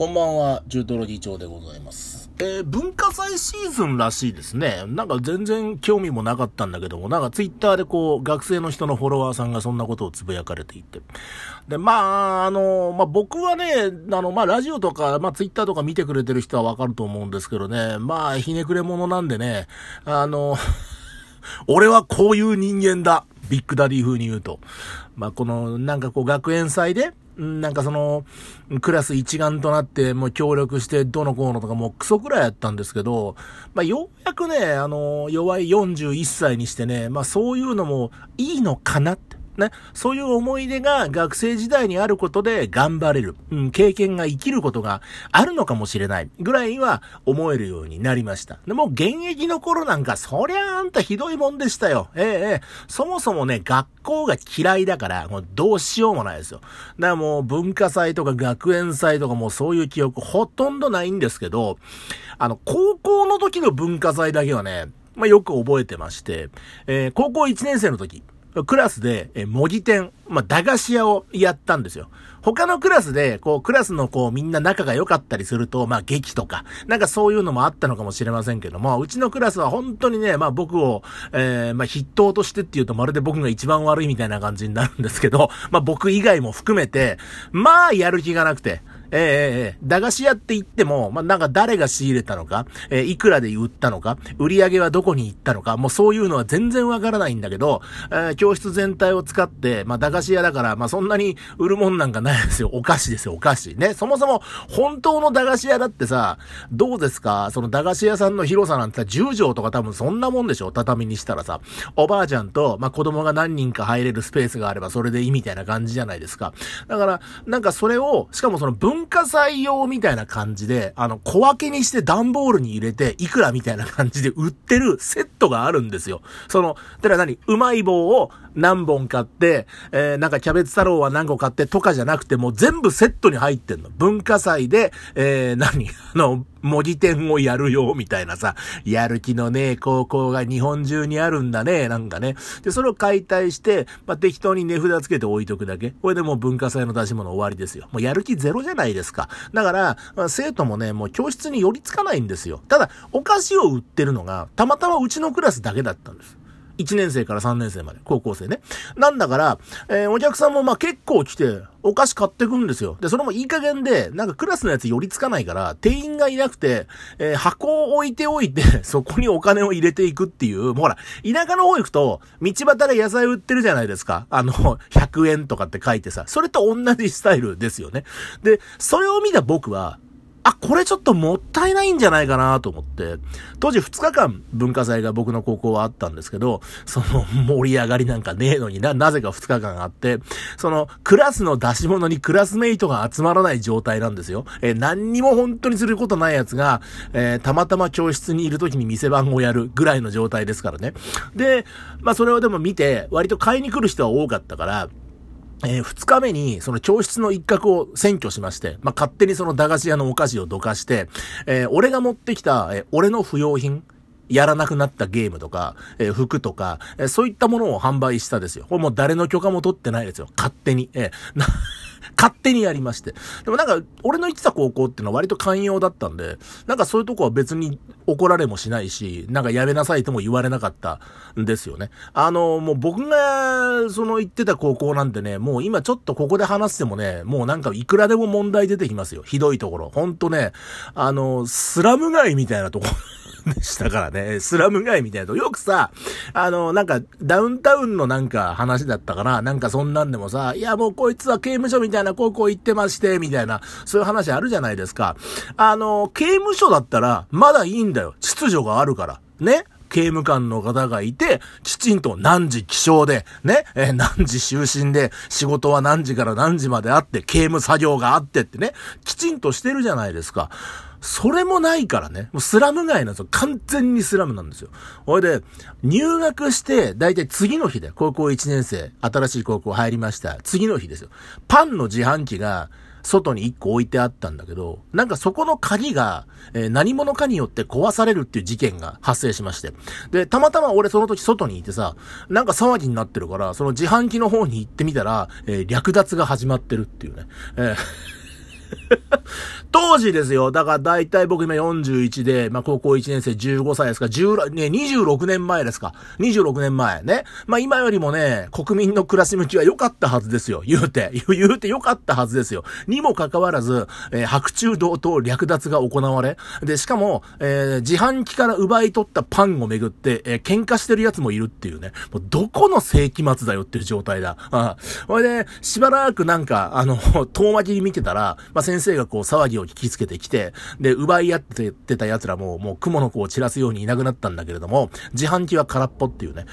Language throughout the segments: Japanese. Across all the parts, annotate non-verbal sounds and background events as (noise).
こんばんは、中トロ議長でございます。えー文化祭シーズンらしいですね。なんか全然興味もなかったんだけども、なんかツイッターでこう、学生の人のフォロワーさんがそんなことをつぶやかれていて。で、まあ、あの、まあ僕はね、あの、まあラジオとか、まあツイッターとか見てくれてる人はわかると思うんですけどね、まあひねくれ者なんでね、あの、(laughs) 俺はこういう人間だ。ビッグダディ風に言うと。まあ、この、なんかこう、学園祭で、なんかその、クラス一丸となって、もう協力して、どのこうのとかもうクソくらいやったんですけど、まあ、ようやくね、あの、弱い41歳にしてね、まあ、そういうのもいいのかなって。ね、そういう思い出が学生時代にあることで頑張れる、うん、経験が生きることがあるのかもしれないぐらいは思えるようになりました。でも現役の頃なんかそりゃあんたひどいもんでしたよ。ええええ、そもそもね、学校が嫌いだから、もうどうしようもないですよ。だからもう文化祭とか学園祭とかもうそういう記憶ほとんどないんですけど、あの、高校の時の文化祭だけはね、まあ、よく覚えてまして、えー高校1年生の時、クラスで、え模擬店、まあ、駄菓子屋をやったんですよ。他のクラスで、こう、クラスのこう、みんな仲が良かったりすると、まあ、劇とか、なんかそういうのもあったのかもしれませんけども、うちのクラスは本当にね、まあ、僕を、えーまあ、筆頭としてっていうと、まるで僕が一番悪いみたいな感じになるんですけど、まあ、僕以外も含めて、まあ、やる気がなくて、ええ駄菓子屋って言っても、まあ、なんか誰が仕入れたのか、えーいくらで売ったのか、売り上げはどこに行ったのか、もうそういうのは全然わからないんだけど、えー教室全体を使って、まあ、駄菓子屋だから、まあ、そんなに売るもんなんかないですよ。お菓子ですよ、お菓子。ね。そもそも、本当の駄菓子屋だってさ、どうですか？その駄菓子屋さんの広さなんてさ、10畳とか多分そんなもんでしょ？畳にしたらさ。おばあちゃんと、まあ、子供が何人か入れるスペースがあればそれでいいみたいな感じじゃないですか。だから、なんかそれを、しかもその文文化祭用みたいな感じで、あの、小分けにして段ボールに入れて、いくらみたいな感じで売ってるセットがあるんですよ。その、だから何？うまい棒を何本買って、えー、なんかキャベツ太郎は何個買ってとかじゃなくて、もう全部セットに入ってんの。文化祭で、えー、何？あの、模擬店をやるよ、みたいなさ、やる気のね、高校が日本中にあるんだね、なんかね。で、それを解体して、まあ、適当に値札つけて置いとくだけ。これでもう文化祭の出し物終わりですよ。もうやる気ゼロじゃないですか。だから、まあ生徒もね、もう教室に寄りつかないんですよ。ただ、お菓子を売ってるのが、たまたまうちのクラスだけだったんです。1年生から3年生まで、高校生ね。なんだから、えーお客さんもまあ結構来て、お菓子買ってくんですよ。で、それもいい加減で、なんかクラスのやつ寄りつかないから、店員がいなくて、えー箱を置いておいて、(laughs) そこにお金を入れていくっていう、もうほら、田舎の方行くと、道端で野菜売ってるじゃないですか。あの、100円とかって書いてさ、それと同じスタイルですよね。で、それを見た僕は、あ、これちょっともったいないんじゃないかなと思って、当時2日間文化祭が僕の高校はあったんですけど、その盛り上がりなんかねえのにな、なぜか2日間あって、そのクラスの出し物にクラスメイトが集まらない状態なんですよ。えー何にも本当にすることないやつが、えーたまたま教室にいる時に店番をやるぐらいの状態ですからね。で、まあそれをでも見て、割と買いに来る人は多かったから、えー二日目に、その教室の一角を占拠しまして、まあ、勝手にその駄菓子屋のお菓子をどかして、えー俺が持ってきた、えー俺の不要品、やらなくなったゲームとか、えー服とか、えーそういったものを販売したですよ。これもう誰の許可も取ってないですよ。勝手に。えーな勝手にやりまして。でもなんか、俺の行ってた高校っていうのは割と寛容だったんで、なんかそういうとこは別に怒られもしないし、なんかやめなさいとも言われなかったんですよね。あの、もう僕が、その行ってた高校なんてね、もう今ちょっとここで話してもね、もうなんかいくらでも問題出てきますよ。ひどいところ。ほんとね、あの、スラム街みたいなところ。でしたからね。スラム街みたいなと。よくさ、あの、なんか、ダウンタウンのなんか話だったかな。なんかそんなんでもさ、いやもうこいつは刑務所みたいな高校行ってまして、みたいな、そういう話あるじゃないですか。あの、刑務所だったら、まだいいんだよ。秩序があるから。ね刑務官の方がいて、きちんと何時起床で、ね、え何時就寝で、仕事は何時から何時まであって、刑務作業があってってね、きちんとしてるじゃないですか。それもないからね。もうスラム街なんですよ。完全にスラムなんですよ。ほいで、入学して、だいたい次の日で、高校1年生、新しい高校入りました。次の日ですよ。パンの自販機が、外に1個置いてあったんだけど、なんかそこの鍵が、えー何者かによって壊されるっていう事件が発生しまして。で、たまたま俺その時外にいてさ、なんか騒ぎになってるから、その自販機の方に行ってみたら、えー略奪が始まってるっていうね。えー (laughs) 当時ですよ。だから大体僕今41で、まあ高校1年生15歳ですか、10ね、26年前ですか。26年前ね。まあ今よりもね、国民の暮らし向きは良かったはずですよ。言うて。(laughs) 言うて良かったはずですよ。にもかかわらず、えー、白昼堂々略奪が行われ、で、しかも、えー、自販機から奪い取ったパンをめぐって、えー、喧嘩してる奴もいるっていうね。もうどこの世紀末だよっていう状態だ。ああ。ほいで、しばらくなんか、あの、遠巻きに見てたら、まあ先生がこう騒ぎを聞きつけてきて、で、奪い合ってた奴らも、もう雲の子を散らすようにいなくなったんだけれども、自販機は空っぽっていうね。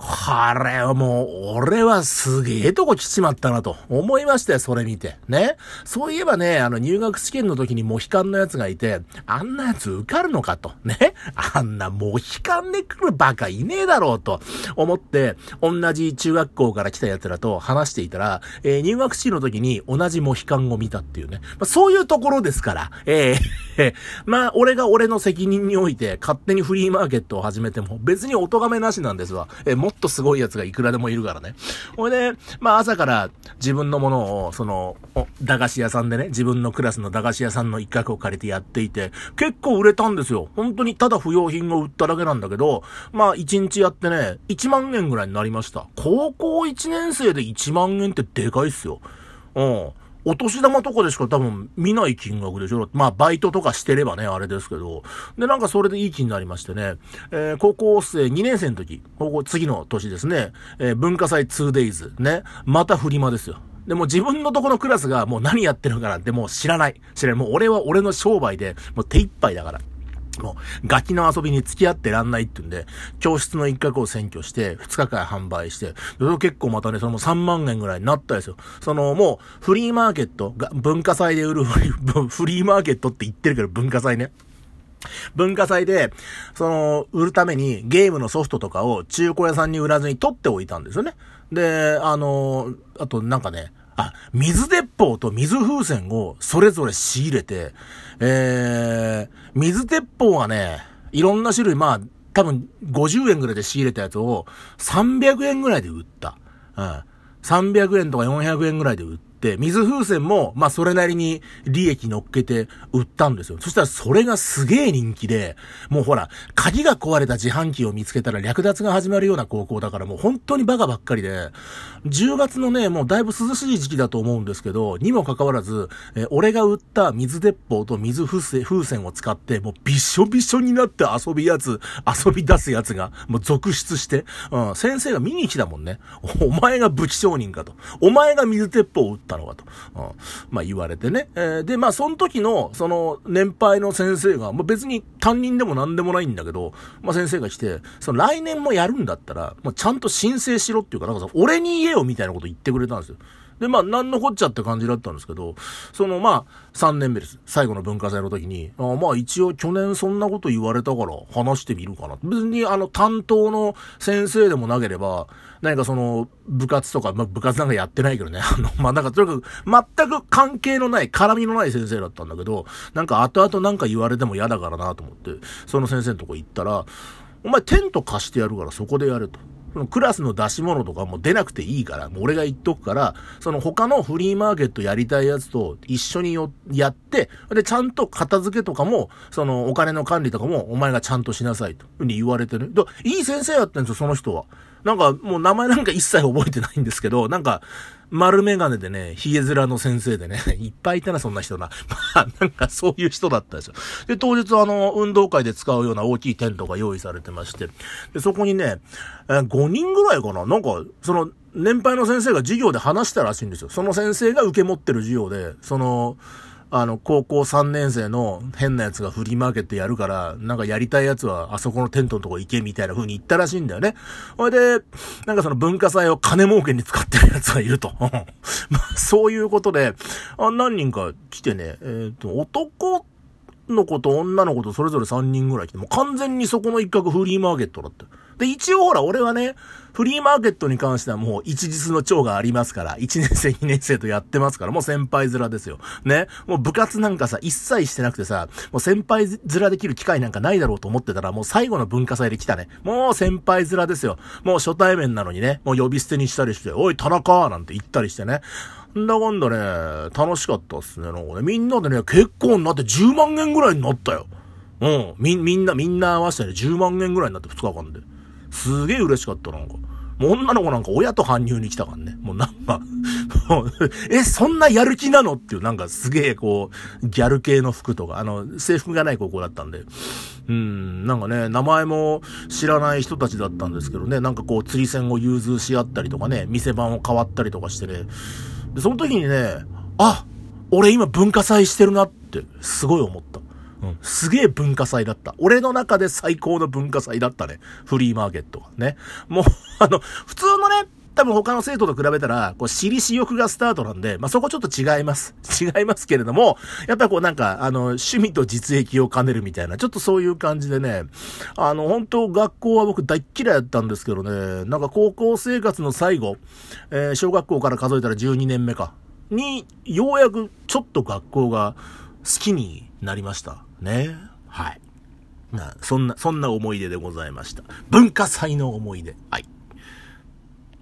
あれはもう、俺はすげえとこ来ちまったなと思いましたよ、それ見て。ね。そういえばね、あの入学試験の時にモヒカンのやつがいて、あんなやつ受かるのかと。ね。あんなモヒカンで来るバカいねえだろうと思って、同じ中学校から来た奴らと話していたら、えー、入学式の時に同じモヒカンを見たっていうね。まあ、そういうところですから、えー、まあ、俺が俺の責任において勝手にフリーマーケットを始めても別にお咎めなしなんですわ。えーもっとすごい奴がいくらでもいるからね。ほいで、まあ朝から自分のものを、その、駄菓子屋さんでね、自分のクラスの駄菓子屋さんの一角を借りてやっていて、結構売れたんですよ。本当にただ不要品を売っただけなんだけど、まあ1日やってね、1万円ぐらいになりました。高校1年生で1万円ってでかいっすよ。うん。お年玉とかでしか多分見ない金額でしょ？まあ、バイトとかしてればね、あれですけど。で、なんかそれでいい気になりましてね、えー、高校生2年生の時、高校次の年ですね、えー、文化祭 2days、ね、またフリマですよ。でも自分のとこのクラスがもう何やってるかなんてもう知らない。知らない。もう俺は俺の商売でもう手一杯だから。もう、ガキの遊びに付き合ってらんないって言うんで、教室の一角を占拠して、2日間販売して、結構またね、その3万円ぐらいになったですよ。その、もう、フリーマーケット、文化祭で売る (laughs) フリーマーケットって言ってるけど、文化祭ね。文化祭で、その、売るためにゲームのソフトとかを中古屋さんに売らずに取っておいたんですよね。で、あの、あとなんかね、あ、水鉄砲と水風船をそれぞれ仕入れて、えー、水鉄砲はね、いろんな種類、まあ、多分50円ぐらいで仕入れたやつを300円ぐらいで売った。うん。300円とか400円ぐらいで売った。、水風船も、まあそれなりに利益乗っけて売ったんですよ。そしたらそれがすげえ人気で、もうほら、鍵が壊れた自販機を見つけたら略奪が始まるような高校だからもう本当にバカばっかりで、10月のね、もうだいぶ涼しい時期だと思うんですけど、にもかかわらず、え俺が売った水鉄砲と水風船を使って、もうびしょびしょになって遊びやつ、遊び出すやつが、もう続出して、うん、先生が見に来たもんね。お前が武器商人かと。お前が水鉄砲を撃ったたのかと。うん、まあ言われてね。えー、で、まあその時の、その年配の先生が、まあ別に担任でも何でもないんだけど、まあ先生が来て、その来年もやるんだったら、まあちゃんと申請しろっていうか、なんかさ、俺に言えよみたいなこと言ってくれたんですよ。で、まあ、なんのこっちゃって感じだったんですけど、その、まあ、3年目です。最後の文化祭の時に、あまあ、一応去年そんなこと言われたから話してみるかな。別に、あの、担当の先生でもなければ、何かその、部活とか、まあ、部活なんかやってないけどね。あの、まあ、なんか、とにかく、全く関係のない、絡みのない先生だったんだけど、なんか後々なんか言われても嫌だからなと思って、その先生のとこ行ったら、お前テント貸してやるからそこでやると。そのクラスの出し物とかも出なくていいから、もう俺が言っとくから、その他のフリーマーケットやりたいやつと一緒によ、やって、で、ちゃんと片付けとかも、そのお金の管理とかもお前がちゃんとしなさいと。ふうに言われてる。いい先生やってんですよ、その人は。なんか、もう名前なんか一切覚えてないんですけど、なんか、丸メガネでね、ヒゲ面の先生でね、(laughs) いっぱいいたな、そんな人な。(laughs) まあ、なんかそういう人だったんですよ。で、当日あの、運動会で使うような大きいテントが用意されてまして、で、そこにね、え5人ぐらいかななんか、その、年配の先生が授業で話したらしいんですよ。その先生が受け持ってる授業で、その、あの、高校3年生の変なやつがフリーマーケットやるから、なんかやりたいやつはあそこのテントのとこ行けみたいな風に言ったらしいんだよね。ほいで、なんかその文化祭を金儲けに使ってるやつがいると。(laughs) まあ、そういうことで、あ何人か来てね、えっ、ー、と、男の子と女の子とそれぞれ3人ぐらい来て、もう完全にそこの一角フリーマーケットだって。で、一応ほら、俺はね、フリーマーケットに関してはもう一日の長がありますから、1年生、2年生とやってますから、もう先輩面ですよ。ね。もう部活なんかさ、一切してなくてさ、もう先輩面できる機会なんかないだろうと思ってたら、もう最後の文化祭で来たね。もう先輩面ですよ。もう初対面なのにね、もう呼び捨てにしたりして、おい、田中なんて言ったりしてね。んだかんだね、楽しかったっすね。なんかね、みんなでね、結構になって10万円ぐらいになったよ。うん。み、みんな、みんな合わせてね、10万円ぐらいになって2日間で。すげえ嬉しかった、なんか。もう女の子なんか親と搬入に来たからね。もうなんか (laughs) え、そんなやる気なのっていう、なんかすげえこう、ギャル系の服とか、あの、制服がない高校だったんで。うん、なんかね、名前も知らない人たちだったんですけどね、なんかこう、釣り線を融通し合ったりとかね、店番を変わったりとかしてね。で、その時にね、あ俺今文化祭してるなって、すごい思った。うん、すげえ文化祭だった。俺の中で最高の文化祭だったね。フリーマーケットがね。もう、あの、普通のね、多分他の生徒と比べたら、こう、私利私欲がスタートなんで、まあ、そこちょっと違います。(laughs) 違いますけれども、やっぱりこうなんか、あの、趣味と実益を兼ねるみたいな、ちょっとそういう感じでね、あの、本当学校は僕大っ嫌いだったんですけどね、なんか高校生活の最後、えー、小学校から数えたら12年目か、に、ようやくちょっと学校が好きになりました。ね。はい。な、そんな、そんな思い出でございました。文化祭の思い出。はい。